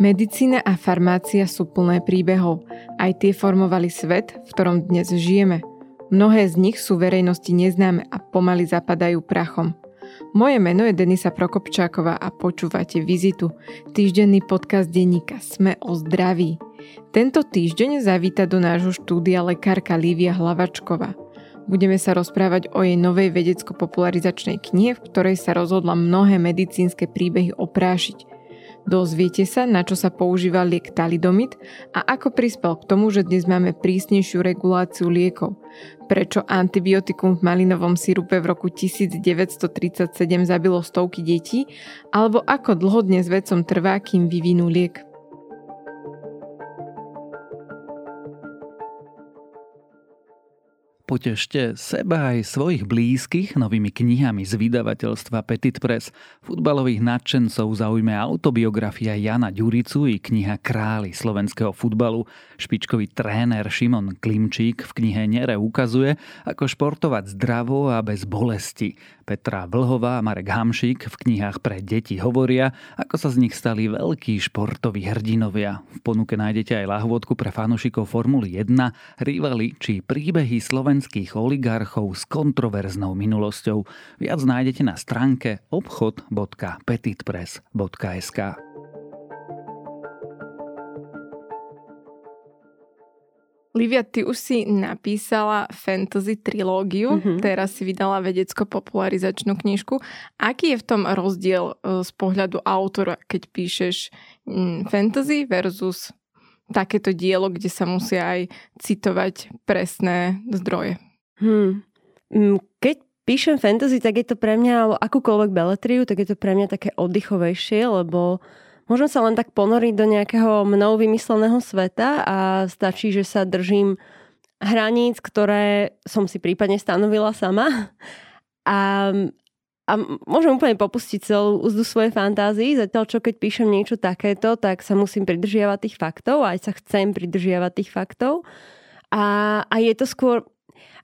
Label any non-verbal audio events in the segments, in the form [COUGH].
Medicína a farmácia sú plné príbehov. Aj tie formovali svet, v ktorom dnes žijeme. Mnohé z nich sú verejnosti neznáme a pomaly zapadajú prachom. Moje meno je Denisa Prokopčáková a počúvate Vizitu, týždenný podcast denníka Sme o zdraví. Tento týždeň zavíta do nášho štúdia lekárka Lívia Hlavačková. Budeme sa rozprávať o jej novej vedecko-popularizačnej knihe, v ktorej sa rozhodla mnohé medicínske príbehy oprášiť – Dozviete sa, na čo sa používa liek talidomid a ako prispel k tomu, že dnes máme prísnejšiu reguláciu liekov. Prečo antibiotikum v malinovom sirupe v roku 1937 zabilo stovky detí, alebo ako dlho dnes vedcom trvá, kým vyvinú liek. Potešte seba aj svojich blízkych novými knihami z vydavateľstva Petit Press. Futbalových nadšencov zaujme autobiografia Jana Ďuricu i kniha Králi slovenského futbalu. Špičkový tréner Šimon Klimčík v knihe Nere ukazuje, ako športovať zdravo a bez bolesti. Petra Vlhová a Marek Hamšík v knihách pre deti hovoria, ako sa z nich stali veľkí športoví hrdinovia. V ponuke nájdete aj lahvodku pre fanúšikov Formuly 1, rivali či príbehy slovenských oligarchov s kontroverznou minulosťou. Viac nájdete na stránke obchod.petitpress.sk. Livia, ty už si napísala fantasy trilógiu, mm-hmm. teraz si vydala vedecko-popularizačnú knižku. Aký je v tom rozdiel e, z pohľadu autora, keď píšeš mm, fantasy versus takéto dielo, kde sa musia aj citovať presné zdroje? Hmm. Keď píšem fantasy, tak je to pre mňa, alebo akúkoľvek beletriu, tak je to pre mňa také oddychovejšie, lebo Môžem sa len tak ponoriť do nejakého mnou vymysleného sveta a stačí, že sa držím hraníc, ktoré som si prípadne stanovila sama. A, a môžem úplne popustiť celú úzdu svojej fantázii, zatiaľ čo keď píšem niečo takéto, tak sa musím pridržiavať tých faktov, aj sa chcem pridržiavať tých faktov. A, a je to skôr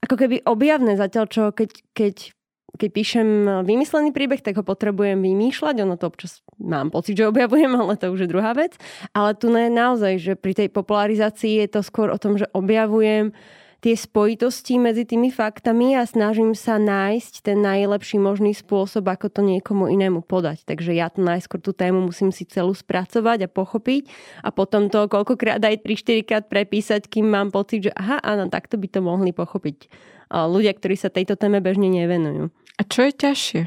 ako keby objavné, zatiaľ čo keď, keď keď píšem vymyslený príbeh, tak ho potrebujem vymýšľať. Ono to občas mám pocit, že objavujem, ale to už je druhá vec. Ale tu je naozaj, že pri tej popularizácii je to skôr o tom, že objavujem tie spojitosti medzi tými faktami a snažím sa nájsť ten najlepší možný spôsob, ako to niekomu inému podať. Takže ja to najskôr tú tému musím si celú spracovať a pochopiť a potom to koľkokrát aj 3-4 krát prepísať, kým mám pocit, že aha, áno, takto by to mohli pochopiť ľudia, ktorí sa tejto téme bežne nevenujú. A čo je ťažšie?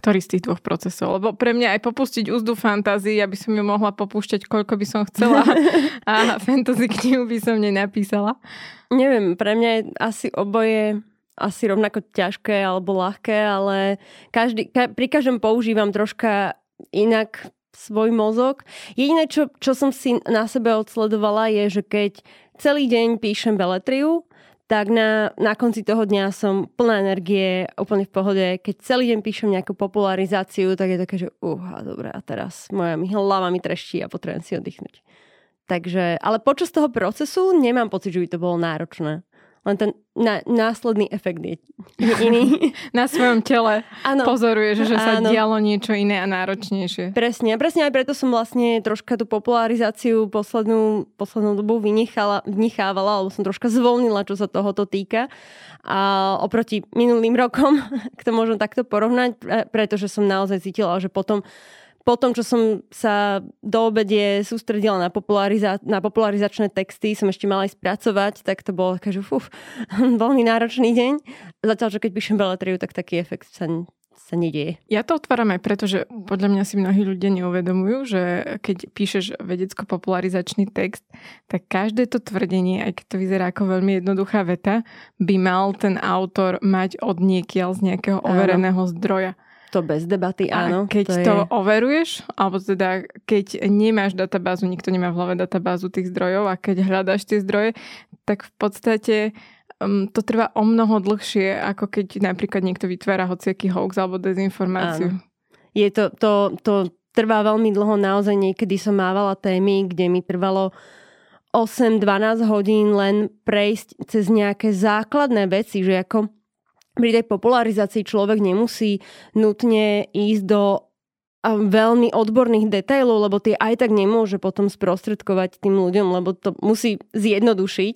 Ktorý z tých dvoch procesov? Lebo pre mňa aj popustiť úzdu fantázii, aby som ju mohla popúšťať, koľko by som chcela [LAUGHS] a fantasy knihu by som nenapísala. Neviem, pre mňa je asi oboje asi rovnako ťažké alebo ľahké, ale každý, ka, pri každom používam troška inak svoj mozog. Jediné, čo, čo som si na sebe odsledovala, je, že keď celý deň píšem beletriu, tak na, na konci toho dňa som plná energie, úplne v pohode. Keď celý deň píšem nejakú popularizáciu, tak je také, že uh, a dobre, a teraz moja hlava mi trešší a potrebujem si oddychnúť. Takže, ale počas toho procesu nemám pocit, že by to bolo náročné len ten na, následný efekt je [LAUGHS] iný. na svojom tele ano. pozoruješ, že sa ano. dialo niečo iné a náročnejšie. Presne, presne aj preto som vlastne troška tú popularizáciu poslednú, poslednú dobu vynichala, vynichávala, alebo som troška zvolnila, čo sa tohoto týka. A oproti minulým rokom, [LAUGHS] k to môžem takto porovnať, pretože som naozaj cítila, že potom po tom, čo som sa do obede sústredila na, populariza- na popularizačné texty, som ešte mala aj spracovať, tak to bolo také, že fuf, [LAUGHS] veľmi náročný deň. Zatiaľ, že keď píšem beletriu, tak taký efekt sa sa nedieje. Ja to otváram aj preto, že podľa mňa si mnohí ľudia neuvedomujú, že keď píšeš vedecko-popularizačný text, tak každé to tvrdenie, aj keď to vyzerá ako veľmi jednoduchá veta, by mal ten autor mať od niekiaľ z nejakého overeného zdroja. To bez debaty, áno. A keď to, to je... overuješ, alebo teda keď nemáš databázu, nikto nemá v hlave databázu tých zdrojov a keď hľadáš tie zdroje, tak v podstate um, to trvá o mnoho dlhšie, ako keď napríklad niekto vytvára hociaký hoax alebo dezinformáciu. Áno. Je to, to, to trvá veľmi dlho, naozaj niekedy som mávala témy, kde mi trvalo 8-12 hodín len prejsť cez nejaké základné veci, že ako pri tej popularizácii človek nemusí nutne ísť do veľmi odborných detailov, lebo tie aj tak nemôže potom sprostredkovať tým ľuďom, lebo to musí zjednodušiť.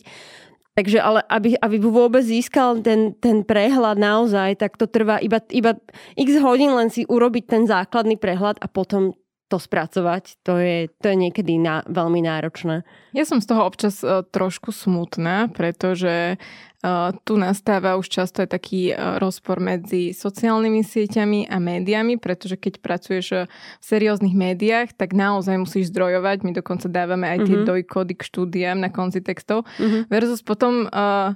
Takže ale aby, aby vôbec získal ten, ten prehľad naozaj, tak to trvá iba, iba x hodín len si urobiť ten základný prehľad a potom to spracovať, to je, to je niekedy na, veľmi náročné. Ja som z toho občas uh, trošku smutná, pretože tu nastáva už často aj taký uh, rozpor medzi sociálnymi sieťami a médiami, pretože keď pracuješ uh, v serióznych médiách, tak naozaj musíš zdrojovať. My dokonca dávame aj tie mm-hmm. dojkody k štúdiám na konci textov. Mm-hmm. Versus potom... Uh,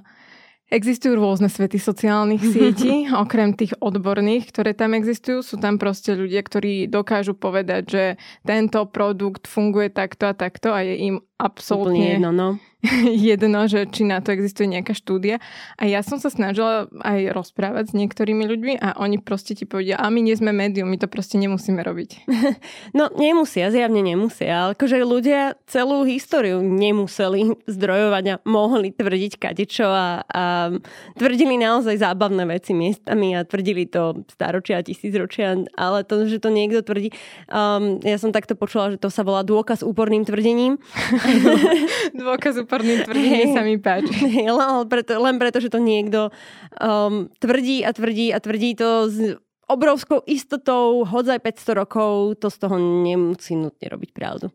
Existujú rôzne svety sociálnych sietí, okrem tých odborných, ktoré tam existujú. Sú tam proste ľudia, ktorí dokážu povedať, že tento produkt funguje takto a takto a je im absolútne jedno, no. [LAUGHS] jedno, že či na to existuje nejaká štúdia. A ja som sa snažila aj rozprávať s niektorými ľuďmi a oni proste ti povedia, a my nie sme médium, my to proste nemusíme robiť. [LAUGHS] No nemusia, zjavne nemusia, ale akože ľudia celú históriu nemuseli [LAUGHS] zdrojovať a mohli tvrdiť kadečo a, a tvrdili naozaj zábavné veci miestami a tvrdili to staročia a tisícročia, ale to, že to niekto tvrdí, um, ja som takto počula, že to sa volá dôkaz úporným tvrdením. Dôkaz úporným tvrdením sa mi páči. [LAUGHS] Hey, len, preto, len preto, že to niekto um, tvrdí a tvrdí a tvrdí to s obrovskou istotou, hodzaj 500 rokov, to z toho nemusí nutne robiť pravdu.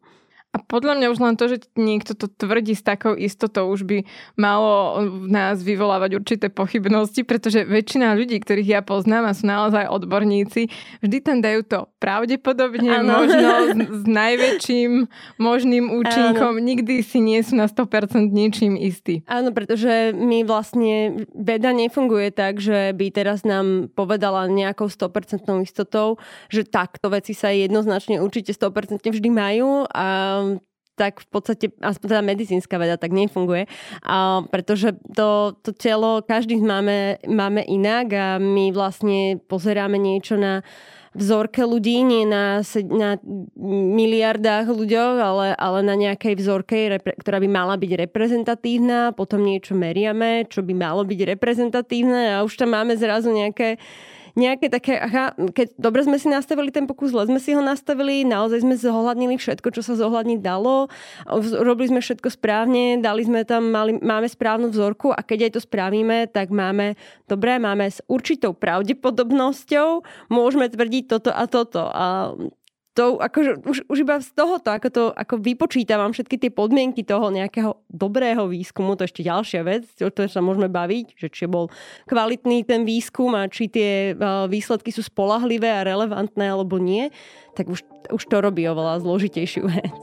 A podľa mňa už len to, že niekto to tvrdí s takou istotou, už by malo v nás vyvolávať určité pochybnosti, pretože väčšina ľudí, ktorých ja poznám a sú naozaj odborníci, vždy tam dajú to pravdepodobne, ano. možno s, s najväčším možným účinkom. Ano. Nikdy si nie sú na 100% ničím istí. Áno, pretože my vlastne, veda nefunguje tak, že by teraz nám povedala nejakou 100% istotou, že takto veci sa jednoznačne určite 100% vždy majú a tak v podstate, aspoň teda medicínska veda tak nefunguje, a pretože to, to telo, každý máme, máme inak a my vlastne pozeráme niečo na vzorke ľudí, nie na, na miliardách ľuďoch, ale, ale na nejakej vzorke, ktorá by mala byť reprezentatívna, potom niečo meriame, čo by malo byť reprezentatívne a už tam máme zrazu nejaké nejaké také, aha, keď dobre sme si nastavili ten pokus, zle sme si ho nastavili, naozaj sme zohľadnili všetko, čo sa zohľadniť dalo, robili sme všetko správne, dali sme tam, mali, máme správnu vzorku a keď aj to spravíme, tak máme, dobre, máme s určitou pravdepodobnosťou, môžeme tvrdiť toto a toto. A to, akože už, už iba z tohoto, ako to ako vypočítavam všetky tie podmienky toho nejakého dobrého výskumu, to je ešte ďalšia vec, o ktorej sa môžeme baviť, že či bol kvalitný ten výskum a či tie výsledky sú spolahlivé a relevantné alebo nie, tak už, už to robí oveľa zložitejšiu vec.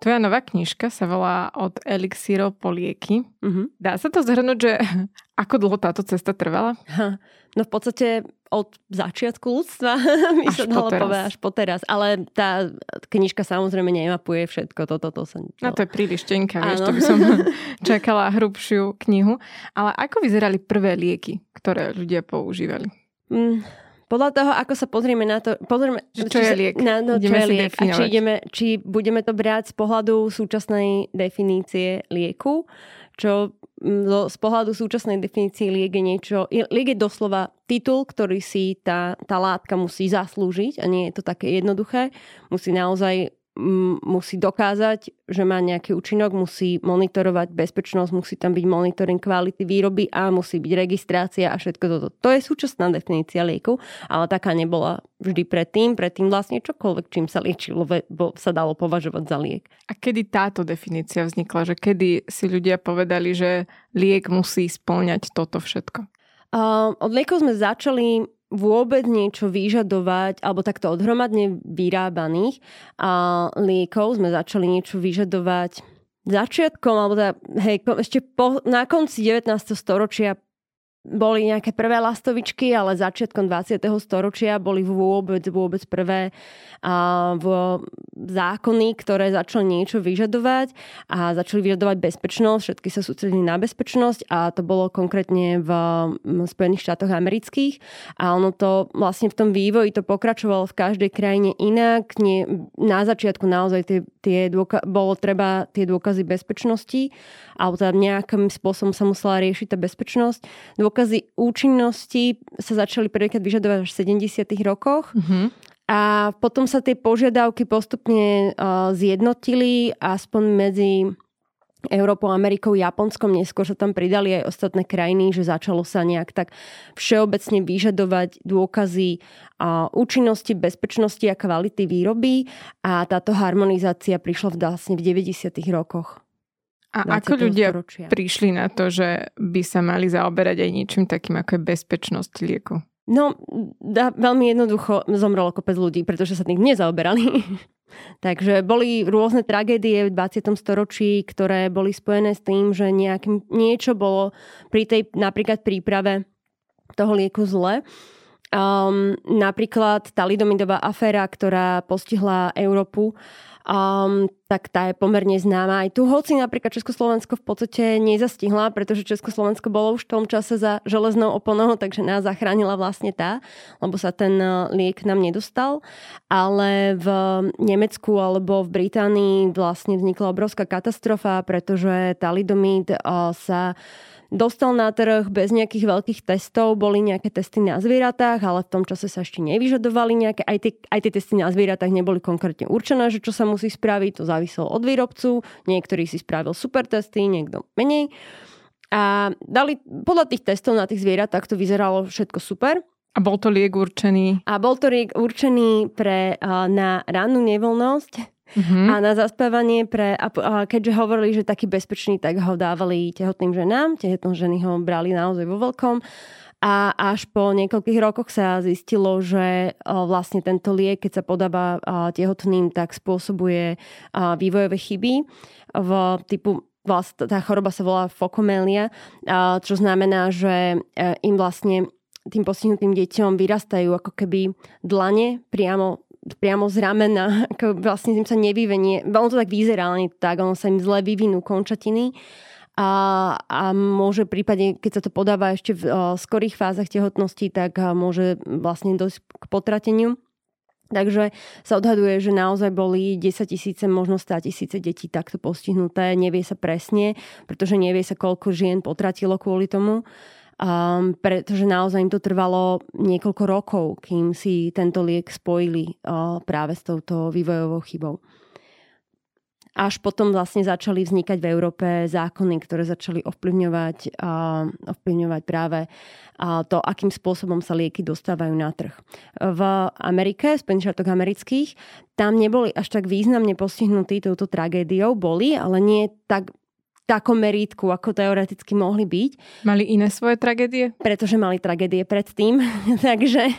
Tvoja nová knižka sa volá Od elixírov po lieky. Uh-huh. Dá sa to zhrnúť, že [LAUGHS] ako dlho táto cesta trvala? Ha, no v podstate od začiatku ľudstva [LAUGHS] by sa dalo povedať až po teraz. Ale tá knižka samozrejme nemapuje všetko. Toto, to sa... No to je príliš tenká, vieš, to by som [LAUGHS] čakala hrubšiu knihu. Ale ako vyzerali prvé lieky, ktoré ľudia používali? Mm, podľa toho, ako sa pozrieme na to, pozrieme, čo, čo je liek. Na, no, čo je liek a či, ideme, či budeme to brať z pohľadu súčasnej definície lieku, čo mm, z pohľadu súčasnej definície liek je niečo, liek je doslova titul, ktorý si tá, tá látka musí zaslúžiť a nie je to také jednoduché. Musí naozaj musí dokázať, že má nejaký účinok, musí monitorovať bezpečnosť, musí tam byť monitoring kvality výroby a musí byť registrácia a všetko toto. To je súčasná definícia lieku, ale taká nebola vždy predtým. Predtým vlastne čokoľvek, čím sa liečilo, sa dalo považovať za liek. A kedy táto definícia vznikla? Že kedy si ľudia povedali, že liek musí spĺňať toto všetko? Uh, od liekov sme začali vôbec niečo vyžadovať, alebo takto odhromadne vyrábaných a liekov sme začali niečo vyžadovať začiatkom, alebo teda, hej, ešte po, na konci 19. storočia boli nejaké prvé lastovičky, ale začiatkom 20. storočia boli vôbec, vôbec prvé a, v zákony, ktoré začali niečo vyžadovať a začali vyžadovať bezpečnosť. Všetky sa sústredili na bezpečnosť a to bolo konkrétne v Spojených štátoch amerických. A ono to vlastne v tom vývoji to pokračovalo v každej krajine inak. Nie, na začiatku naozaj tie, tie dôka- bolo treba tie dôkazy bezpečnosti alebo teda nejakým spôsobom sa musela riešiť tá bezpečnosť dôkazy účinnosti sa začali prvýkrát vyžadovať až v 70. rokoch. Mm-hmm. A potom sa tie požiadavky postupne uh, zjednotili aspoň medzi Európou, Amerikou, Japonskom, neskôr sa tam pridali aj ostatné krajiny, že začalo sa nejak tak všeobecne vyžadovať dôkazy a účinnosti, bezpečnosti a kvality výroby a táto harmonizácia prišla v, vlastne v 90. rokoch. A ako ľudia storočia. prišli na to, že by sa mali zaoberať aj niečím takým, ako je bezpečnosť lieku? No, da, veľmi jednoducho zomrelo kopec ľudí, pretože sa tým nezaoberali. [LAUGHS] Takže boli rôzne tragédie v 20. storočí, ktoré boli spojené s tým, že nejakým, niečo bolo pri tej napríklad príprave toho lieku zle. Um, napríklad talidomidová aféra, ktorá postihla Európu, um, tak tá je pomerne známa aj tu. Hoci napríklad Československo v podstate nezastihla, pretože Československo bolo už v tom čase za železnou oponou, takže nás zachránila vlastne tá, lebo sa ten uh, liek nám nedostal. Ale v Nemecku alebo v Británii vlastne vznikla obrovská katastrofa, pretože talidomid uh, sa dostal na trh bez nejakých veľkých testov, boli nejaké testy na zvieratách, ale v tom čase sa ešte nevyžadovali nejaké, aj tie, aj tie testy na zvieratách neboli konkrétne určené, že čo sa musí spraviť, to záviselo od výrobcu, niektorý si spravil super testy, niekto menej. A dali, podľa tých testov na tých zvieratách to vyzeralo všetko super. A bol to liek určený? A bol to liek určený pre, na rannú nevoľnosť Mm-hmm. A na zaspávanie pre, a, keďže hovorili, že taký bezpečný, tak ho dávali tehotným ženám. Tehotné ženy ho brali naozaj vo veľkom. A až po niekoľkých rokoch sa zistilo, že vlastne tento liek, keď sa podáva tehotným, tak spôsobuje vývojové chyby v typu vlastne tá choroba sa volá fokomelia, čo znamená, že e, im vlastne tým postihnutým deťom vyrastajú ako keby dlane priamo priamo z ramena, [LAUGHS] ako vlastne im sa nevyvenie, ono to tak vyzerá, ale tak, ono sa im zle vyvinú končatiny a, a môže v prípade, keď sa to podáva ešte v uh, skorých fázach tehotnosti, tak uh, môže vlastne dosť k potrateniu. Takže sa odhaduje, že naozaj boli 10 tisíce, možno 100 tisíce detí takto postihnuté. Nevie sa presne, pretože nevie sa, koľko žien potratilo kvôli tomu um, pretože naozaj im to trvalo niekoľko rokov, kým si tento liek spojili uh, práve s touto vývojovou chybou. Až potom vlastne začali vznikať v Európe zákony, ktoré začali ovplyvňovať, uh, ovplyvňovať práve uh, to, akým spôsobom sa lieky dostávajú na trh. V Amerike, Spojených štátoch amerických, tam neboli až tak významne postihnutí touto tragédiou, boli, ale nie tak takom merítku, ako teoreticky mohli byť. Mali iné svoje tragédie? Pretože mali tragédie predtým. [LAUGHS] Takže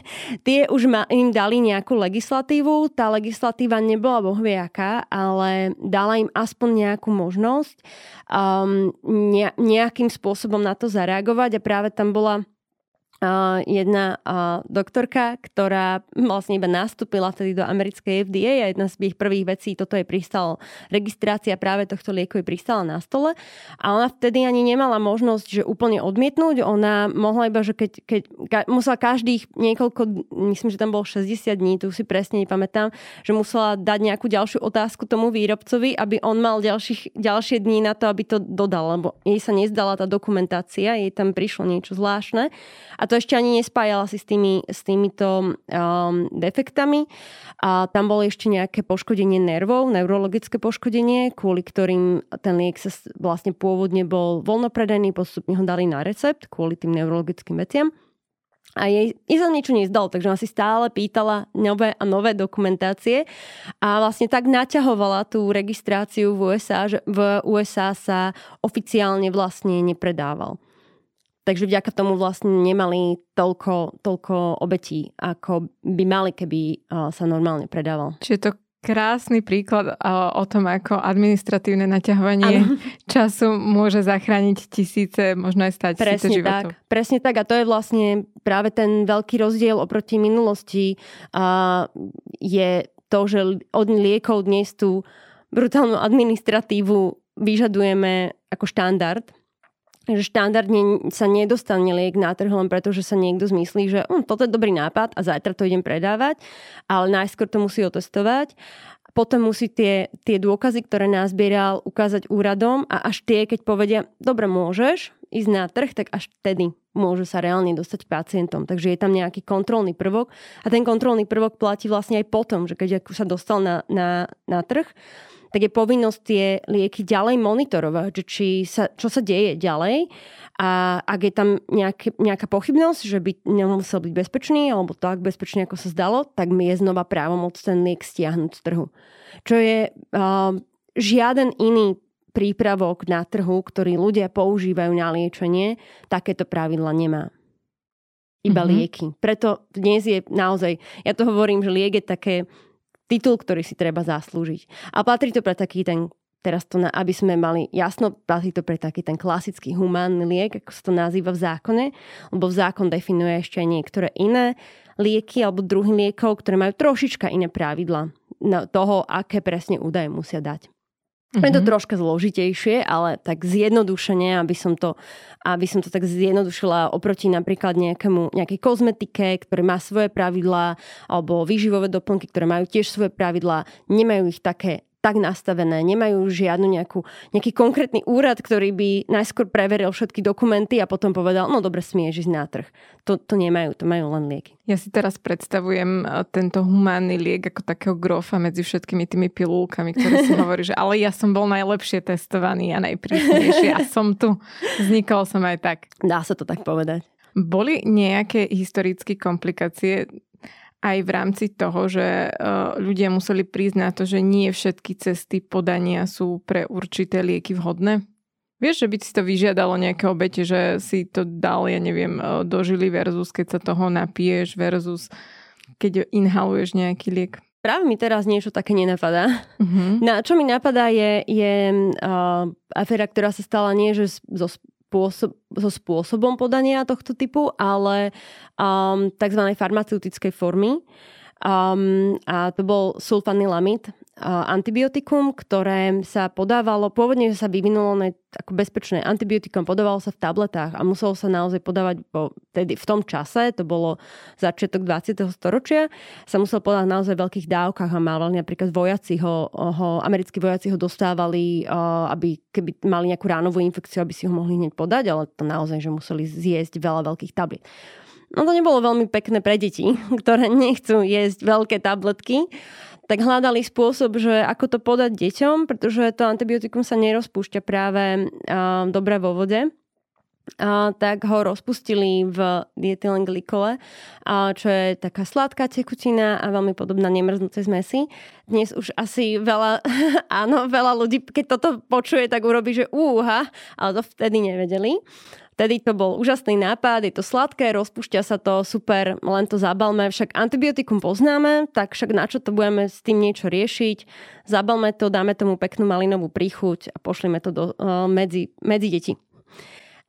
tie už ma, im dali nejakú legislatívu. Tá legislatíva nebola bohviaká, ale dala im aspoň nejakú možnosť um, ne, nejakým spôsobom na to zareagovať a práve tam bola jedna doktorka, ktorá vlastne iba nastúpila vtedy do americkej FDA a jedna z ich prvých vecí, toto je pristalo, registrácia práve tohto lieku je pristala na stole. A ona vtedy ani nemala možnosť, že úplne odmietnúť, ona mohla iba, že keď, keď ka, musela každých niekoľko, myslím, že tam bolo 60 dní, tu si presne nepamätám, že musela dať nejakú ďalšiu otázku tomu výrobcovi, aby on mal ďalších, ďalšie dní na to, aby to dodal, lebo jej sa nezdala tá dokumentácia, jej tam prišlo niečo zvláštne. A to ešte ani nespájala si s, tými, s týmito um, defektami. A tam bolo ešte nejaké poškodenie nervov, neurologické poškodenie, kvôli ktorým ten liek sa vlastne pôvodne bol voľnopredený, postupne ho dali na recept kvôli tým neurologickým veciam. A jej, jej sa niečo nezdalo, takže ona si stále pýtala nové a nové dokumentácie a vlastne tak naťahovala tú registráciu v USA, že v USA sa oficiálne vlastne nepredával. Takže vďaka tomu vlastne nemali toľko, toľko obetí, ako by mali, keby sa normálne predával. Čiže to krásny príklad o tom, ako administratívne naťahovanie ano. času môže zachrániť tisíce, možno aj stať presne tisíce životov. Tak, presne tak a to je vlastne práve ten veľký rozdiel oproti minulosti a je to, že od liekov dnes tú brutálnu administratívu vyžadujeme ako štandard že štandardne sa nedostane liek na trh len preto, že sa niekto zmyslí, že um, toto je dobrý nápad a zajtra to idem predávať, ale najskôr to musí otestovať. Potom musí tie, tie dôkazy, ktoré nazbieral, ukázať úradom a až tie, keď povedia, dobre, môžeš, ísť na trh, tak až vtedy môžu sa reálne dostať k pacientom. Takže je tam nejaký kontrolný prvok a ten kontrolný prvok platí vlastne aj potom, že keď sa dostal na, na, na trh, tak je povinnosť tie lieky ďalej monitorovať, že či sa, čo sa deje ďalej a ak je tam nejaké, nejaká pochybnosť, že by nemusel byť bezpečný alebo tak bezpečný, ako sa zdalo, tak mi je znova právomoc ten liek stiahnuť z trhu. Čo je uh, žiaden iný prípravok na trhu, ktorý ľudia používajú na liečenie, takéto pravidla nemá. Iba mm-hmm. lieky. Preto dnes je naozaj, ja to hovorím, že liek je také titul, ktorý si treba zaslúžiť. A patrí to pre taký ten teraz to, na, aby sme mali jasno, patrí to pre taký ten klasický humánny liek, ako sa to nazýva v zákone, lebo v zákon definuje ešte aj niektoré iné lieky alebo druhy liekov, ktoré majú trošička iné pravidla toho, aké presne údaje musia dať. Mm-hmm. Je to mhm. troška zložitejšie, ale tak zjednodušene, aby som to, aby som to tak zjednodušila oproti napríklad nejakému, nejakej kozmetike, ktoré má svoje pravidlá, alebo výživové doplnky, ktoré majú tiež svoje pravidlá, nemajú ich také tak nastavené, nemajú žiadnu nejakú, nejaký konkrétny úrad, ktorý by najskôr preveril všetky dokumenty a potom povedal, no dobre, smieš ísť na trh. To, to nemajú, to majú len lieky. Ja si teraz predstavujem e, tento humánny liek ako takého grofa medzi všetkými tými pilulkami, ktoré si [LAUGHS] hovorí, že ale ja som bol najlepšie testovaný a najprísnejšie a som tu. Vznikol som aj tak. Dá sa to tak povedať. Boli nejaké historické komplikácie aj v rámci toho, že e, ľudia museli prísť na to, že nie všetky cesty podania sú pre určité lieky vhodné? Vieš, že by si to vyžiadalo nejaké obete, že si to dal, ja neviem, e, dožili versus keď sa toho napiješ versus keď inhaluješ nejaký liek? Práve mi teraz niečo také nenapadá. Uh-huh. Na čo mi napadá je, je uh, aféra, ktorá sa stala nie že zo spôsob, so spôsobom podania tohto typu, ale um, tzv. farmaceutickej formy. Um, a to bol sulfanilamid, antibiotikum, ktoré sa podávalo, pôvodne sa vyvinulo na ako bezpečné antibiotikum, podávalo sa v tabletách a muselo sa naozaj podávať po, tedy v tom čase, to bolo začiatok 20. storočia, sa musel podávať naozaj v veľkých dávkach a mal napríklad vojaci ho, ho americkí vojaci ho dostávali, aby keby mali nejakú ránovú infekciu, aby si ho mohli hneď podať, ale to naozaj, že museli zjesť veľa veľkých tabliet. No to nebolo veľmi pekné pre deti, [LAUGHS] ktoré nechcú jesť veľké tabletky tak hľadali spôsob, že ako to podať deťom, pretože to antibiotikum sa nerozpúšťa práve dobre vo vode. Tak ho rozpustili v dietylenglikole, čo je taká sladká tekutina a veľmi podobná nemrznúcej zmesi. Dnes už asi veľa, [LAUGHS] áno, veľa ľudí, keď toto počuje, tak urobí, že úha, ale to vtedy nevedeli. Vtedy to bol úžasný nápad, je to sladké, rozpúšťa sa to, super, len to zabalme. Však antibiotikum poznáme, tak však na čo to budeme s tým niečo riešiť? Zabalme to, dáme tomu peknú malinovú príchuť a pošlime to do, uh, medzi, medzi deti.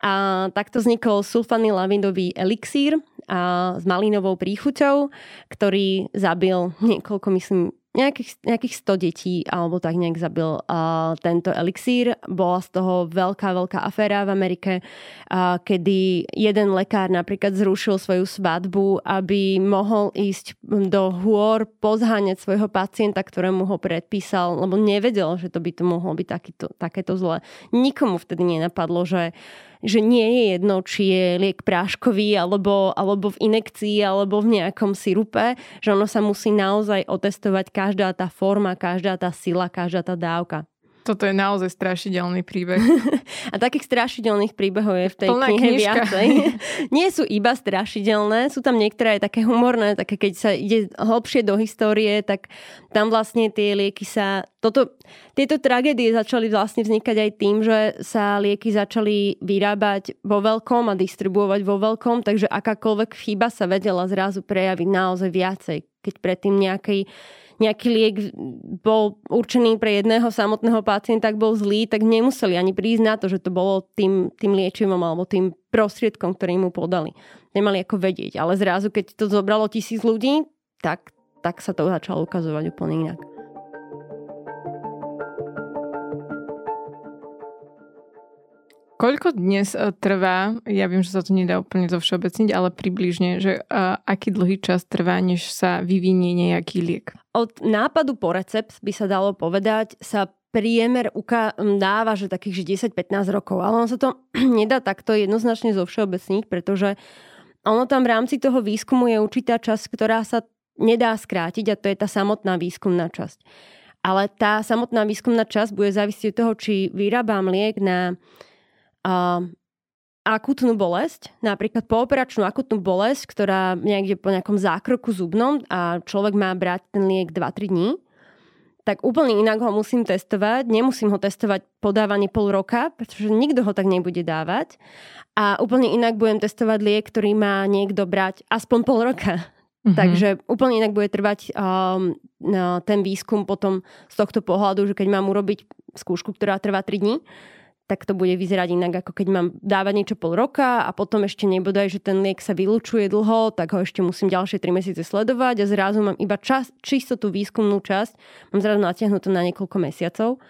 A takto vznikol sulfanylavidový elixír a s malinovou príchuťou, ktorý zabil niekoľko, myslím, nejakých, nejakých 100 detí alebo tak nejak zabil uh, tento elixír. Bola z toho veľká, veľká aféra v Amerike, uh, kedy jeden lekár napríklad zrušil svoju svadbu, aby mohol ísť do hôr pozháňať svojho pacienta, ktorému ho predpísal, lebo nevedel, že to by to mohlo byť takýto, takéto zlé. Nikomu vtedy nenapadlo, že že nie je jedno, či je liek práškový alebo, alebo v inekcii alebo v nejakom sirupe, že ono sa musí naozaj otestovať každá tá forma, každá tá sila, každá tá dávka. Toto je naozaj strašidelný príbeh. [LAUGHS] A takých strašidelných príbehov je v tej Plná knihe knižka. viacej. [LAUGHS] Nie sú iba strašidelné, sú tam niektoré aj také humorné, také keď sa ide hlbšie do histórie, tak tam vlastne tie lieky sa... Toto, tieto tragédie začali vlastne vznikať aj tým, že sa lieky začali vyrábať vo veľkom a distribuovať vo veľkom, takže akákoľvek chyba sa vedela zrazu prejaviť naozaj viacej. Keď predtým nejaký nejaký liek bol určený pre jedného samotného pacienta, ak bol zlý, tak nemuseli ani prísť na to, že to bolo tým, tým liečivom alebo tým prostriedkom, ktorý mu podali. Nemali ako vedieť. Ale zrazu, keď to zobralo tisíc ľudí, tak, tak sa to začalo ukazovať úplne inak. Koľko dnes e, trvá, ja viem, že sa to nedá úplne zo všeobecniť, ale približne, že uh, aký dlhý čas trvá, než sa vyvinie nejaký liek? Od nápadu po recept by sa dalo povedať, sa priemer uka- dáva, že takých že 10-15 rokov. Ale on sa to [CLEARS THROAT] nedá takto jednoznačne zo všeobecniť, pretože ono tam v rámci toho výskumu je určitá časť, ktorá sa nedá skrátiť a to je tá samotná výskumná časť. Ale tá samotná výskumná časť bude závisieť od toho, či vyrábam liek na uh, akutnú bolesť, napríklad pooperačnú akutnú bolesť, ktorá niekde po nejakom zákroku zubnom a človek má brať ten liek 2-3 dní, tak úplne inak ho musím testovať. Nemusím ho testovať podávanie pol roka, pretože nikto ho tak nebude dávať. A úplne inak budem testovať liek, ktorý má niekto brať aspoň pol roka. Mm-hmm. Takže úplne inak bude trvať um, ten výskum potom z tohto pohľadu, že keď mám urobiť skúšku, ktorá trvá 3 dní, tak to bude vyzerať inak, ako keď mám dávať niečo pol roka a potom ešte nebodaj, že ten liek sa vylúčuje dlho, tak ho ešte musím ďalšie 3 mesiace sledovať a zrazu mám iba čas, čisto tú výskumnú časť, mám zrazu natiahnutú na niekoľko mesiacov.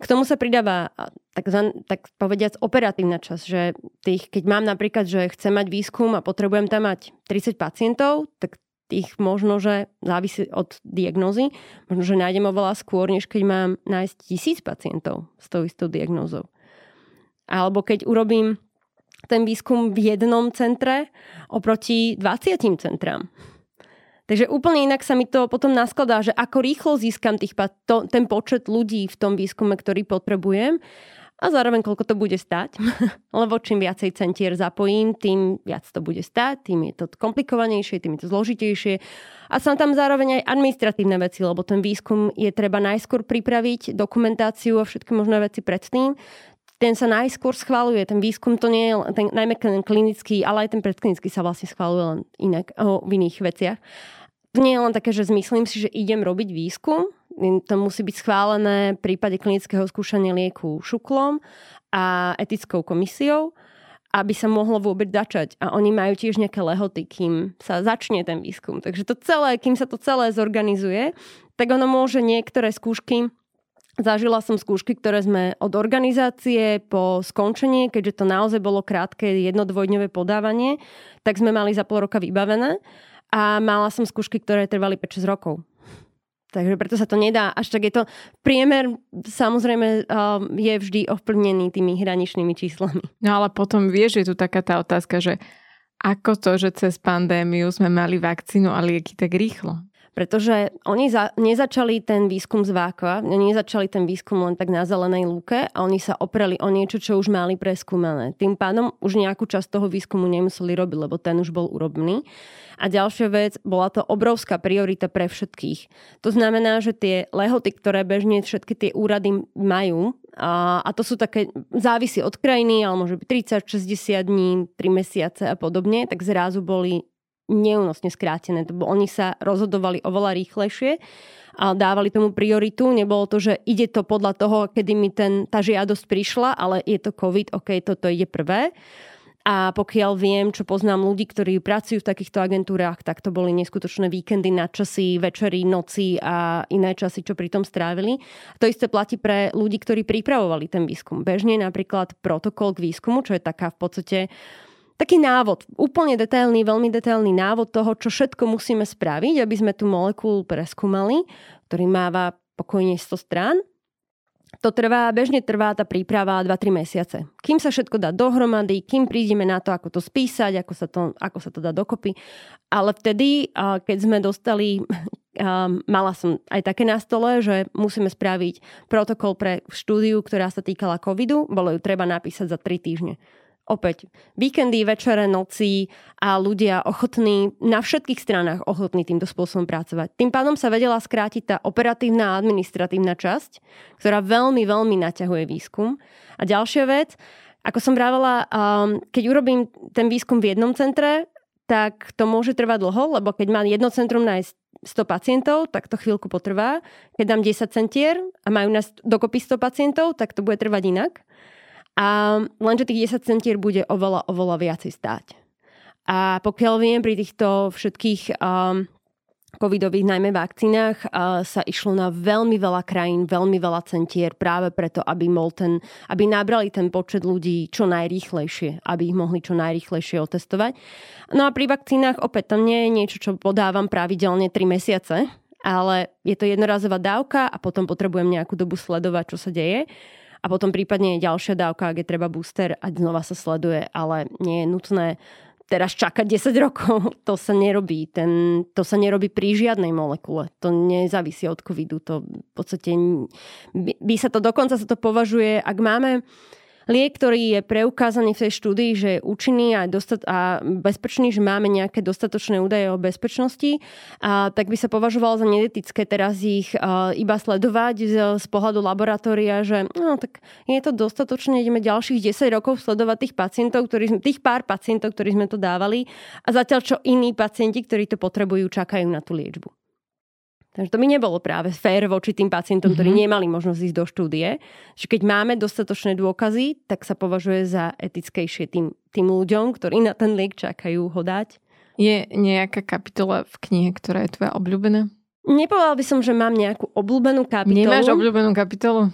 K tomu sa pridáva tak, tak povediac operatívna časť, že tých, keď mám napríklad, že chcem mať výskum a potrebujem tam mať 30 pacientov, tak tých možno, že závisí od diagnózy, možno, že nájdem oveľa skôr, než keď mám nájsť tisíc pacientov s tou istou diagnózou. Alebo keď urobím ten výskum v jednom centre oproti 20 centrám. Takže úplne inak sa mi to potom naskladá, že ako rýchlo získam tých, to, ten počet ľudí v tom výskume, ktorý potrebujem a zároveň koľko to bude stať. [LAUGHS] Lebo čím viacej centier zapojím, tým viac to bude stať, tým je to komplikovanejšie, tým je to zložitejšie. A sú tam zároveň aj administratívne veci, lebo ten výskum je treba najskôr pripraviť, dokumentáciu a všetky možné veci predtým ten sa najskôr schváluje, ten výskum to nie je, ten, najmä ten klinický, ale aj ten predklinický sa vlastne schváluje len inak, o, v iných veciach. To nie je len také, že zmyslím si, že idem robiť výskum, to musí byť schválené v prípade klinického skúšania lieku šuklom a etickou komisiou, aby sa mohlo vôbec začať. A oni majú tiež nejaké lehoty, kým sa začne ten výskum. Takže to celé, kým sa to celé zorganizuje, tak ono môže niektoré skúšky Zažila som skúšky, ktoré sme od organizácie po skončenie, keďže to naozaj bolo krátke jedno-dvojdňové podávanie, tak sme mali za pol roka vybavené a mala som skúšky, ktoré trvali 5-6 rokov. Takže preto sa to nedá. Až tak je to... Priemer samozrejme um, je vždy ovplnený tými hraničnými číslami. No ale potom vieš, je tu taká tá otázka, že ako to, že cez pandémiu sme mali vakcínu a lieky tak rýchlo? Pretože oni za, nezačali ten výskum z oni nezačali ten výskum len tak na zelenej lúke a oni sa opreli o niečo, čo už mali preskúmané. Tým pádom už nejakú časť toho výskumu nemuseli robiť, lebo ten už bol urobný. A ďalšia vec, bola to obrovská priorita pre všetkých. To znamená, že tie lehoty, ktoré bežne všetky tie úrady majú, a, a to sú také, závisí od krajiny, ale môže byť 30, 60 dní, 3 mesiace a podobne, tak zrazu boli neúnosne skrátené. Oni sa rozhodovali oveľa rýchlejšie a dávali tomu prioritu. Nebolo to, že ide to podľa toho, kedy mi ten, tá žiadosť prišla, ale je to COVID, ok, toto ide prvé. A pokiaľ viem, čo poznám ľudí, ktorí pracujú v takýchto agentúrach, tak to boli neskutočné víkendy, nadčasy, večery, noci a iné časy, čo pri tom strávili. To isté platí pre ľudí, ktorí pripravovali ten výskum. Bežne napríklad protokol k výskumu, čo je taká v podstate taký návod, úplne detailný, veľmi detailný návod toho, čo všetko musíme spraviť, aby sme tú molekulu preskúmali, ktorý máva pokojne 100 strán. To trvá, bežne trvá tá príprava 2-3 mesiace. Kým sa všetko dá dohromady, kým prídeme na to, ako to spísať, ako sa to, ako sa to dá dokopy. Ale vtedy, keď sme dostali, [LAUGHS] mala som aj také na stole, že musíme spraviť protokol pre štúdiu, ktorá sa týkala covidu, bolo ju treba napísať za 3 týždne opäť víkendy, večere, noci a ľudia ochotní, na všetkých stranách ochotní týmto spôsobom pracovať. Tým pádom sa vedela skrátiť tá operatívna a administratívna časť, ktorá veľmi, veľmi naťahuje výskum. A ďalšia vec, ako som vravela, um, keď urobím ten výskum v jednom centre, tak to môže trvať dlho, lebo keď má jedno centrum nájsť 100 pacientov, tak to chvíľku potrvá. Keď dám 10 centier a majú nás dokopy 100 pacientov, tak to bude trvať inak. A lenže tých 10 centier bude oveľa, oveľa viacej stáť. A pokiaľ viem, pri týchto všetkých um, covidových najmä vakcínach uh, sa išlo na veľmi veľa krajín, veľmi veľa centier práve preto, aby, mohol ten, aby nabrali ten počet ľudí čo najrýchlejšie, aby ich mohli čo najrýchlejšie otestovať. No a pri vakcínach opäť tam nie je niečo, čo podávam pravidelne 3 mesiace, ale je to jednorazová dávka a potom potrebujem nejakú dobu sledovať, čo sa deje. A potom prípadne je ďalšia dávka, ak je treba booster a znova sa sleduje, ale nie je nutné teraz čakať 10 rokov. [LAUGHS] To sa nerobí. Ten, to sa nerobí pri žiadnej molekule. To nezávisí od covidu. To v podstate by, by sa to dokonca sa to považuje, ak máme liek, ktorý je preukázaný v tej štúdii, že je účinný a, dostat- a bezpečný, že máme nejaké dostatočné údaje o bezpečnosti, a, tak by sa považovalo za nedetické teraz ich a, iba sledovať z, z pohľadu laboratória, že no tak je to dostatočné, ideme ďalších 10 rokov sledovať tých pacientov, ktorí, tých pár pacientov, ktorí sme to dávali a zatiaľ čo iní pacienti, ktorí to potrebujú, čakajú na tú liečbu. Takže to by nebolo práve fér voči tým pacientom, ktorí mm-hmm. nemali možnosť ísť do štúdie. Že keď máme dostatočné dôkazy, tak sa považuje za etickejšie tým, tým ľuďom, ktorí na ten liek čakajú ho dať. Je nejaká kapitola v knihe, ktorá je tvoja obľúbená? Nepovedal by som, že mám nejakú obľúbenú kapitolu. Nemáš obľúbenú kapitolu?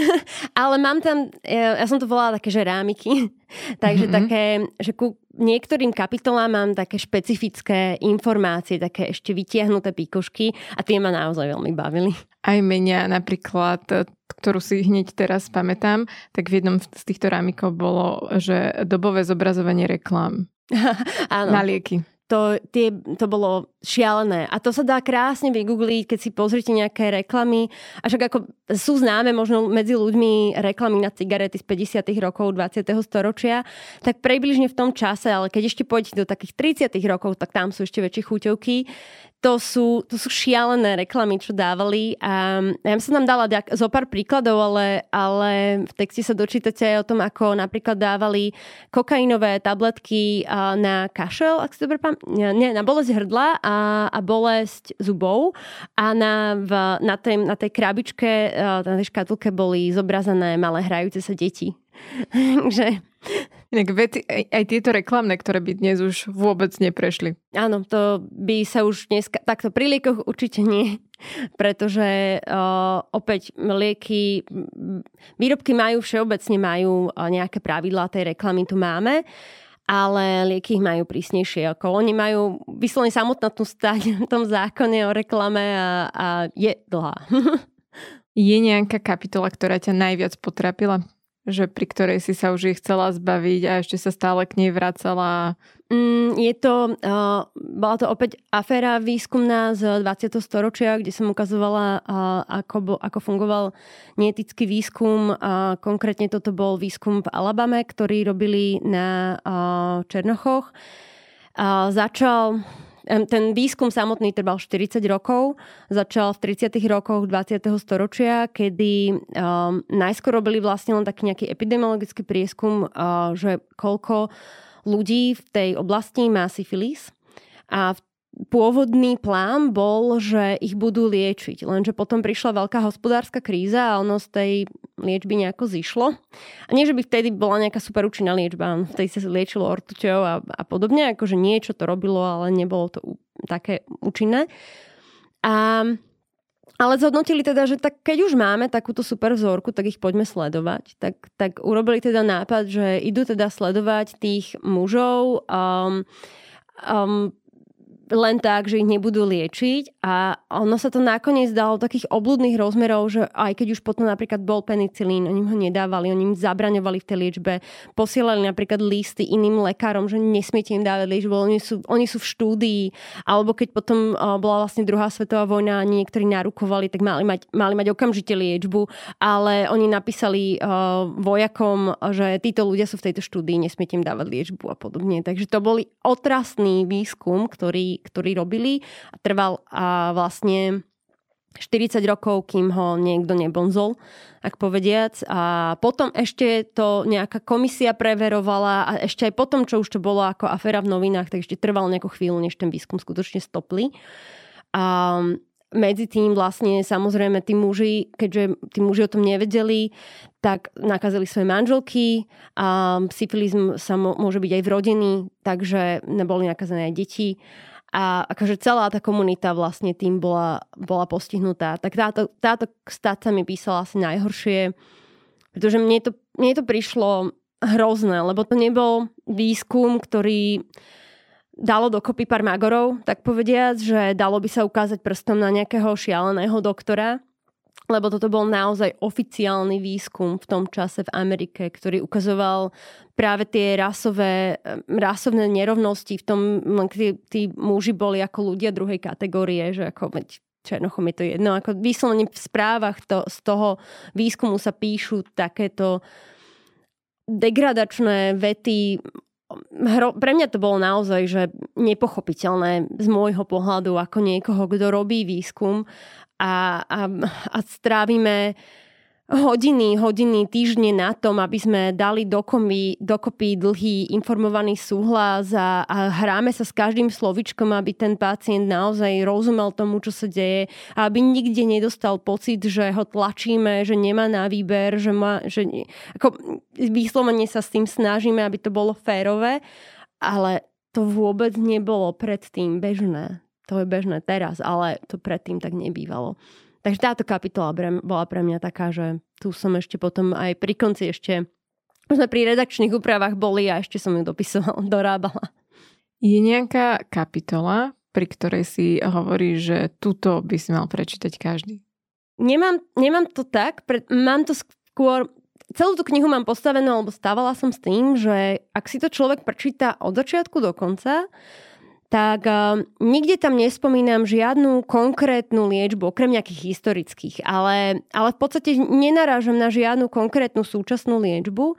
[LAUGHS] Ale mám tam, ja, ja som to volala také, že rámiky. [LAUGHS] Takže mm-hmm. také, že ku niektorým kapitolám mám také špecifické informácie, také ešte vytiahnuté píkošky a tie ma naozaj veľmi bavili. Aj menia napríklad, ktorú si hneď teraz pamätám, tak v jednom z týchto rámikov bolo, že dobové zobrazovanie reklám [LAUGHS] na lieky to, tie, to bolo šialené. A to sa dá krásne vygoogliť, keď si pozrite nejaké reklamy. A však ako sú známe možno medzi ľuďmi reklamy na cigarety z 50. rokov 20. storočia, tak približne v tom čase, ale keď ešte pôjdete do takých 30. rokov, tak tam sú ešte väčšie chuťovky to sú, to sú šialené reklamy, čo dávali. A ja som tam dala zo pár príkladov, ale, ale v texte sa dočítate aj o tom, ako napríklad dávali kokainové tabletky na kašel, ak si dobre pam... Nie, na bolesť hrdla a, a bolesť zubov. A na, v, na, tej, na tej krabičke, na tej škatulke boli zobrazené malé hrajúce sa deti. [LAUGHS] že Inak veci, aj, aj tieto reklamné, ktoré by dnes už vôbec neprešli. Áno, to by sa už dnes, takto pri liekoch určite nie, [LAUGHS] pretože uh, opäť lieky, výrobky majú všeobecne majú nejaké pravidlá tej reklamy, tu máme, ale lieky ich majú prísnejšie. Ako oni majú vyslovene samotnú stať [LAUGHS] v tom zákone o reklame a, a je dlhá. [LAUGHS] je nejaká kapitola, ktorá ťa najviac potrapila? Že pri ktorej si sa už ich chcela zbaviť a ešte sa stále k nej vracala? Mm, je to, uh, bola to opäť aféra výskumná z 20. storočia, kde som ukazovala, uh, ako, bo, ako fungoval neetický výskum. Uh, konkrétne toto bol výskum v Alabame, ktorý robili na uh, Černochoch. Uh, začal ten výskum samotný trval 40 rokov, začal v 30. rokoch 20. storočia, kedy um, najskôr robili vlastne len taký nejaký epidemiologický prieskum, uh, že koľko ľudí v tej oblasti má syfilis. A v pôvodný plán bol, že ich budú liečiť. Lenže potom prišla veľká hospodárska kríza a ono z tej liečby nejako zišlo. A nie, že by vtedy bola nejaká super účinná liečba. Vtedy sa liečilo ortuťou a, a podobne. Akože niečo to robilo, ale nebolo to také účinné. A ale zhodnotili teda, že tak keď už máme takúto super vzorku, tak ich poďme sledovať. Tak, tak urobili teda nápad, že idú teda sledovať tých mužov um, um, len tak, že ich nebudú liečiť a ono sa to nakoniec dalo takých obludných rozmerov, že aj keď už potom napríklad bol penicilín, oni ho nedávali, oni im zabraňovali v tej liečbe, posielali napríklad listy iným lekárom, že nesmiete im dávať liečbu, oni sú, oni sú v štúdii, alebo keď potom bola vlastne druhá svetová vojna a niektorí narukovali, tak mali mať, mali mať okamžite liečbu, ale oni napísali uh, vojakom, že títo ľudia sú v tejto štúdii, nesmiete im dávať liečbu a podobne. Takže to boli otrasný výskum, ktorý ktorý, robili a trval a vlastne 40 rokov, kým ho niekto nebonzol, ak povediac. A potom ešte to nejaká komisia preverovala a ešte aj potom, čo už to bolo ako aféra v novinách, tak ešte trvalo nejakú chvíľu, než ten výskum skutočne stopli. A medzi tým vlastne samozrejme tí muži, keďže tí muži o tom nevedeli, tak nakazili svoje manželky a syfilizm sa môže byť aj v rodiny, takže neboli nakazené aj deti a akože celá tá komunita vlastne tým bola, bola postihnutá. Tak táto, táto stáca mi písala asi najhoršie, pretože mne to, mne to prišlo hrozné, lebo to nebol výskum, ktorý dalo dokopy pár magorov, tak povediať, že dalo by sa ukázať prstom na nejakého šialeného doktora, lebo toto bol naozaj oficiálny výskum v tom čase v Amerike, ktorý ukazoval práve tie rasové, rasovné nerovnosti v tom, tí, tí muži boli ako ľudia druhej kategórie, že ako Černochom je to jedno. Ako vyslovene v správach to, z toho výskumu sa píšu takéto degradačné vety hro, pre mňa to bolo naozaj že nepochopiteľné z môjho pohľadu ako niekoho, kto robí výskum a, a, a strávime hodiny, hodiny, týždne na tom, aby sme dali dokopy, dokopy dlhý informovaný súhlas a, a hráme sa s každým slovičkom, aby ten pacient naozaj rozumel tomu, čo sa deje a aby nikde nedostal pocit, že ho tlačíme, že nemá na výber, že má, že ako výslovene sa s tým snažíme, aby to bolo férové, ale to vôbec nebolo predtým bežné. To je bežné teraz, ale to predtým tak nebývalo. Takže táto kapitola bola pre mňa taká, že tu som ešte potom aj pri konci ešte sme pri redakčných úpravách boli a ešte som ju dopisovala, [LAUGHS] dorábala. Je nejaká kapitola, pri ktorej si hovorí, že túto by si mal prečítať každý? Nemám, nemám to tak, pre, mám to skôr celú tú knihu mám postavenú, alebo stávala som s tým, že ak si to človek prečíta od začiatku do konca, tak uh, nikde tam nespomínam žiadnu konkrétnu liečbu, okrem nejakých historických, ale, ale v podstate nenarážam na žiadnu konkrétnu súčasnú liečbu,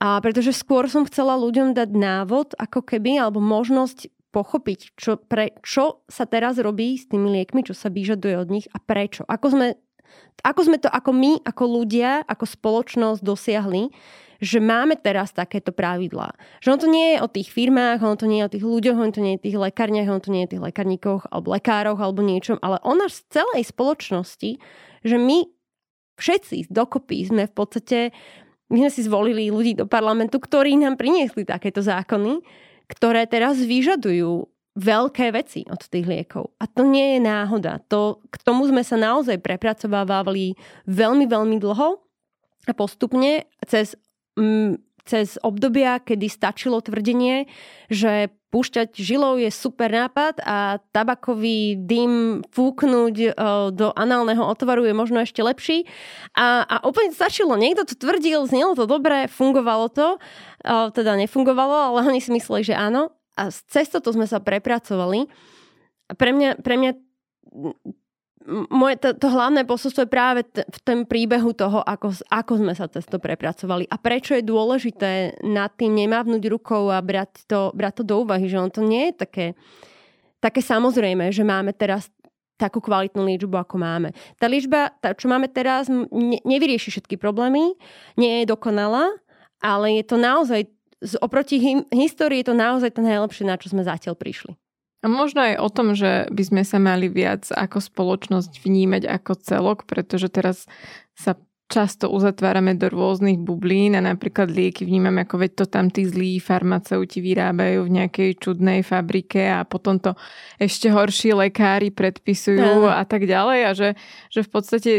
a pretože skôr som chcela ľuďom dať návod, ako keby, alebo možnosť pochopiť, čo, pre, čo sa teraz robí s tými liekmi, čo sa vyžaduje od nich a prečo. Ako sme, ako sme to ako my, ako ľudia, ako spoločnosť dosiahli, že máme teraz takéto pravidlá. Že on to nie je o tých firmách, on to nie je o tých ľuďoch, on to nie je o tých lekárniach, on to nie je o tých lekárnikoch alebo lekároch alebo niečom, ale o nás celej spoločnosti, že my všetci dokopy sme v podstate, my sme si zvolili ľudí do parlamentu, ktorí nám priniesli takéto zákony, ktoré teraz vyžadujú veľké veci od tých liekov. A to nie je náhoda. To, k tomu sme sa naozaj prepracovávali veľmi, veľmi dlho a postupne cez cez obdobia, kedy stačilo tvrdenie, že púšťať žilou je super nápad a tabakový dym fúknuť e, do análneho otvaru je možno ešte lepší. A, a úplne stačilo. Niekto to tvrdil, znelo to dobre, fungovalo to. E, teda nefungovalo, ale oni si mysleli, že áno. A cez toto sme sa prepracovali. Pre mňa, pre mňa moje, to, to hlavné posolstvo je práve t- v tom príbehu toho, ako, ako sme sa cez to prepracovali a prečo je dôležité nad tým nemávnuť rukou a brať to, brať to do úvahy, že on to nie je také, také samozrejme, že máme teraz takú kvalitnú liečbu, ako máme. Tá liečba, tá, čo máme teraz, ne, nevyrieši všetky problémy, nie je dokonalá, ale je to naozaj, oproti hi- histórii je to naozaj to najlepšie, na čo sme zatiaľ prišli. A možno aj o tom, že by sme sa mali viac ako spoločnosť vnímať ako celok, pretože teraz sa často uzatvárame do rôznych bublín a napríklad lieky vnímame ako veď to tam tí zlí farmaceuti vyrábajú v nejakej čudnej fabrike a potom to ešte horší lekári predpisujú no. a tak ďalej a že, že v podstate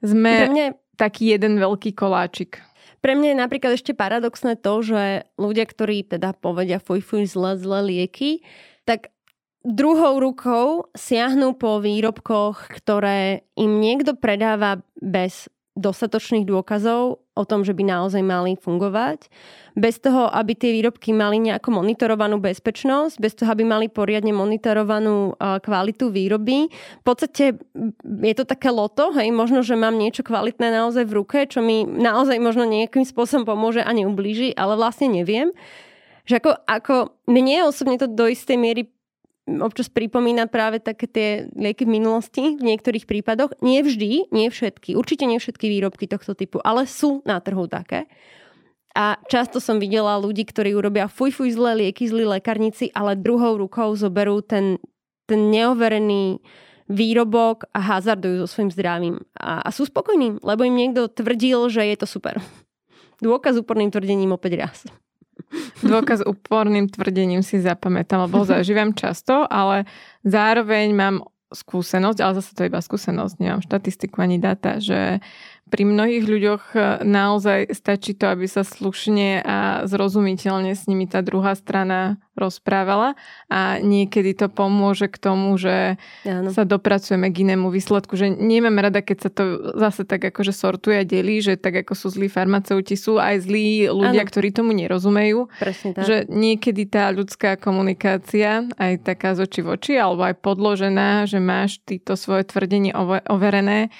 sme mne... taký jeden veľký koláčik. Pre mňa je napríklad ešte paradoxné to, že ľudia, ktorí teda povedia fuj, fuj, zle, zle lieky, tak druhou rukou siahnú po výrobkoch, ktoré im niekto predáva bez dostatočných dôkazov o tom, že by naozaj mali fungovať, bez toho, aby tie výrobky mali nejakú monitorovanú bezpečnosť, bez toho, aby mali poriadne monitorovanú kvalitu výroby. V podstate je to také loto, hej, možno, že mám niečo kvalitné naozaj v ruke, čo mi naozaj možno nejakým spôsobom pomôže a neublíži, ale vlastne neviem. Že ako, ako mne osobne to do istej miery občas pripomína práve také tie lieky v minulosti v niektorých prípadoch. Nie vždy, nie všetky, určite nie všetky výrobky tohto typu, ale sú na trhu také. A často som videla ľudí, ktorí urobia fuj, fuj, zlé lieky, zlí lekárnici, ale druhou rukou zoberú ten, ten neoverený výrobok a hazardujú so svojím zdravím. A, a sú spokojní, lebo im niekto tvrdil, že je to super. Dôkaz úporným tvrdením opäť raz. Dôkaz úporným tvrdením si zapamätám, lebo zažívam často, ale zároveň mám skúsenosť, ale zase to je iba skúsenosť, nemám štatistiku ani data, že pri mnohých ľuďoch e, naozaj stačí to, aby sa slušne a zrozumiteľne s nimi tá druhá strana rozprávala a niekedy to pomôže k tomu, že Áno. sa dopracujeme k inému výsledku, že nemám rada, keď sa to zase tak akože sortuje a delí, že tak ako sú zlí farmaceuti, sú aj zlí ľudia, Áno. ktorí tomu nerozumejú. Presne tak. Že niekedy tá ľudská komunikácia, aj taká z oči v oči, alebo aj podložená, že máš týto svoje tvrdenie overené,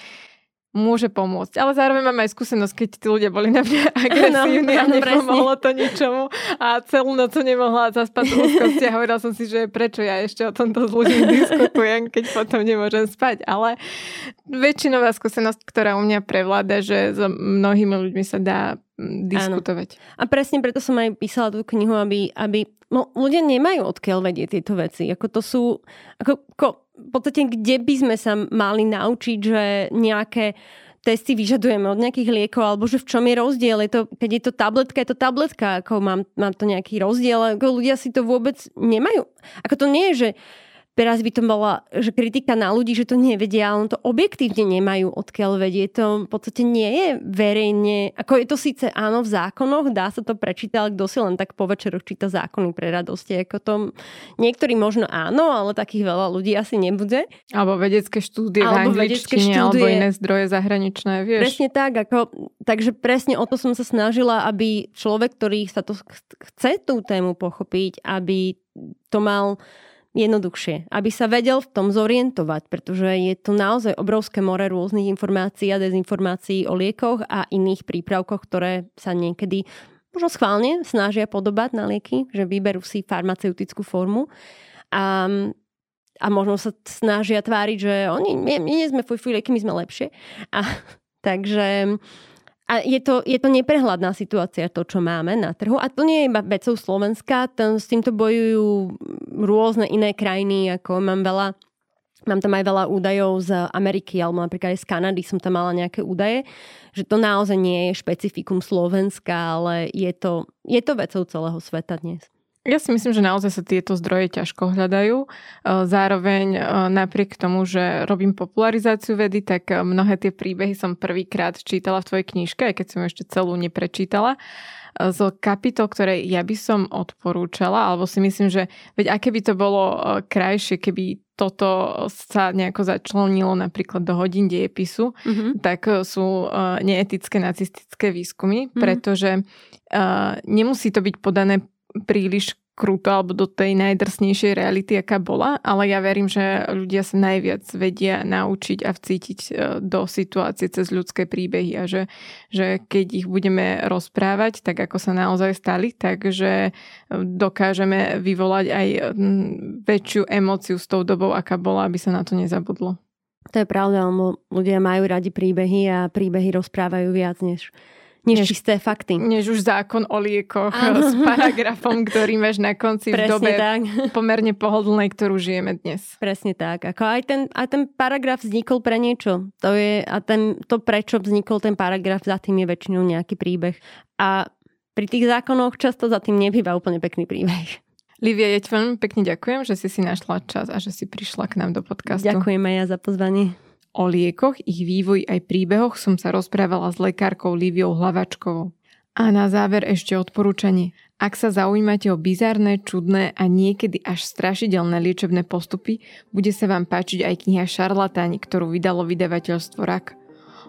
môže pomôcť. Ale zároveň mám aj skúsenosť, keď tí ľudia boli na mňa [LAUGHS] agresívni no, a nepomohlo to ničomu a celú noc nemohla zaspať v úzkosti a hovorila som si, že prečo ja ešte o tomto s ľuďmi [LAUGHS] diskutujem, keď potom nemôžem spať. Ale väčšinová skúsenosť, ktorá u mňa prevláda, že s mnohými ľuďmi sa dá mm, diskutovať. Áno. A presne preto som aj písala tú knihu, aby, aby no, ľudia nemajú odkiaľ vedieť tieto veci. Ako to sú, ako, ako v podstate, kde by sme sa mali naučiť, že nejaké testy vyžadujeme od nejakých liekov, alebo že v čom je rozdiel. Je to, keď je to tabletka, je to tabletka, ako mám, mám to nejaký rozdiel. Ako ľudia si to vôbec nemajú. Ako to nie je, že teraz by to bola že kritika na ľudí, že to nevedia, ale to objektívne nemajú odkiaľ vedieť. To v podstate nie je verejne, ako je to síce áno v zákonoch, dá sa to prečítať, ale kto si len tak po večeroch číta zákony pre radosti. Ako to, niektorí možno áno, ale takých veľa ľudí asi nebude. Alebo vedecké štúdie alebo v vedecké štúdie, alebo iné zdroje zahraničné, vieš. Presne tak, ako, takže presne o to som sa snažila, aby človek, ktorý sa to chce tú tému pochopiť, aby to mal jednoduchšie, aby sa vedel v tom zorientovať, pretože je tu naozaj obrovské more rôznych informácií a dezinformácií o liekoch a iných prípravkoch, ktoré sa niekedy možno schválne snažia podobať na lieky, že vyberú si farmaceutickú formu. A, a možno sa snažia tváriť, že oni, my, my nie sme fuj, fuj, lieky, my sme lepšie. A, takže a je to, je to neprehľadná situácia, to, čo máme na trhu. A to nie je iba vecou Slovenska, ten, s týmto bojujú rôzne iné krajiny, ako mám veľa Mám tam aj veľa údajov z Ameriky, alebo napríklad aj z Kanady som tam mala nejaké údaje, že to naozaj nie je špecifikum Slovenska, ale je to, je to vecou celého sveta dnes. Ja si myslím, že naozaj sa tieto zdroje ťažko hľadajú. E, zároveň e, napriek tomu, že robím popularizáciu vedy, tak e, mnohé tie príbehy som prvýkrát čítala v tvojej knižke, aj keď som ešte celú neprečítala z kapitol, ktoré ja by som odporúčala, alebo si myslím, že veď aké by to bolo krajšie, keby toto sa nejako začlenilo napríklad do hodín dejepisu, mm-hmm. tak sú neetické nacistické výskumy, mm-hmm. pretože nemusí to byť podané príliš kruto alebo do tej najdrsnejšej reality, aká bola, ale ja verím, že ľudia sa najviac vedia naučiť a vcítiť e, do situácie cez ľudské príbehy a že, že keď ich budeme rozprávať, tak ako sa naozaj stali, takže e, dokážeme vyvolať aj väčšiu emóciu s tou dobou, aká bola, aby sa na to nezabudlo. To je pravda, ľudia majú radi príbehy a príbehy rozprávajú viac než než, než čisté fakty. Než už zákon o liekoch ano. s paragrafom, ktorý máš na konci Presne v dobe tak. pomerne pohodlnej, ktorú žijeme dnes. Presne tak. Ako aj, ten, aj ten paragraf vznikol pre niečo. To je, a ten, to, prečo vznikol ten paragraf, za tým je väčšinou nejaký príbeh. A pri tých zákonoch často za tým nebýva úplne pekný príbeh. Livia, ja ti veľmi pekne ďakujem, že si si našla čas a že si prišla k nám do podcastu. Ďakujem aj ja za pozvanie. O liekoch, ich vývoj aj príbehoch som sa rozprávala s lekárkou Liviou Hlavačkovou. A na záver ešte odporúčanie. Ak sa zaujímate o bizarné, čudné a niekedy až strašidelné liečebné postupy, bude sa vám páčiť aj kniha Šarlatáni, ktorú vydalo vydavateľstvo RAK.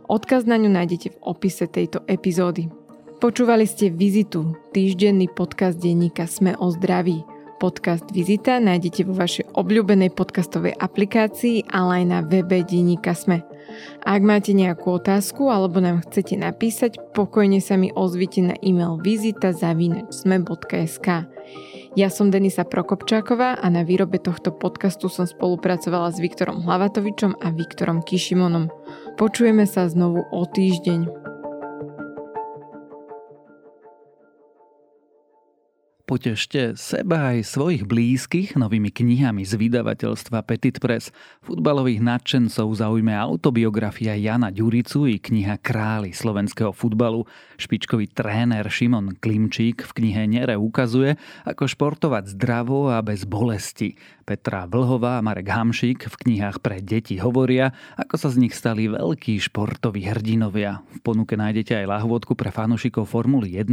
Odkaz na ňu nájdete v opise tejto epizódy. Počúvali ste Vizitu, týždenný podcast denníka Sme o zdraví. Podcast Vizita nájdete vo vašej obľúbenej podcastovej aplikácii, ale aj na webe Denníka Sme. Ak máte nejakú otázku alebo nám chcete napísať, pokojne sa mi ozvite na e-mail vizita.sme.sk. Ja som Denisa Prokopčáková a na výrobe tohto podcastu som spolupracovala s Viktorom Hlavatovičom a Viktorom Kišimonom. Počujeme sa znovu o týždeň. Potešte seba aj svojich blízkych novými knihami z vydavateľstva Petit Press. Futbalových nadšencov zaujme autobiografia Jana Ďuricu i kniha Králi slovenského futbalu. Špičkový tréner Šimon Klimčík v knihe Nere ukazuje, ako športovať zdravo a bez bolesti. Petra Vlhová a Marek Hamšík v knihách pre deti hovoria, ako sa z nich stali veľkí športoví hrdinovia. V ponuke nájdete aj lahvodku pre fanúšikov Formuly 1,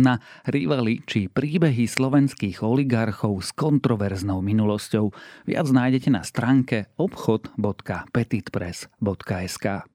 rivali či príbehy slovenských oligarchov s kontroverznou minulosťou. Viac nájdete na stránke obchod.petitpress.sk.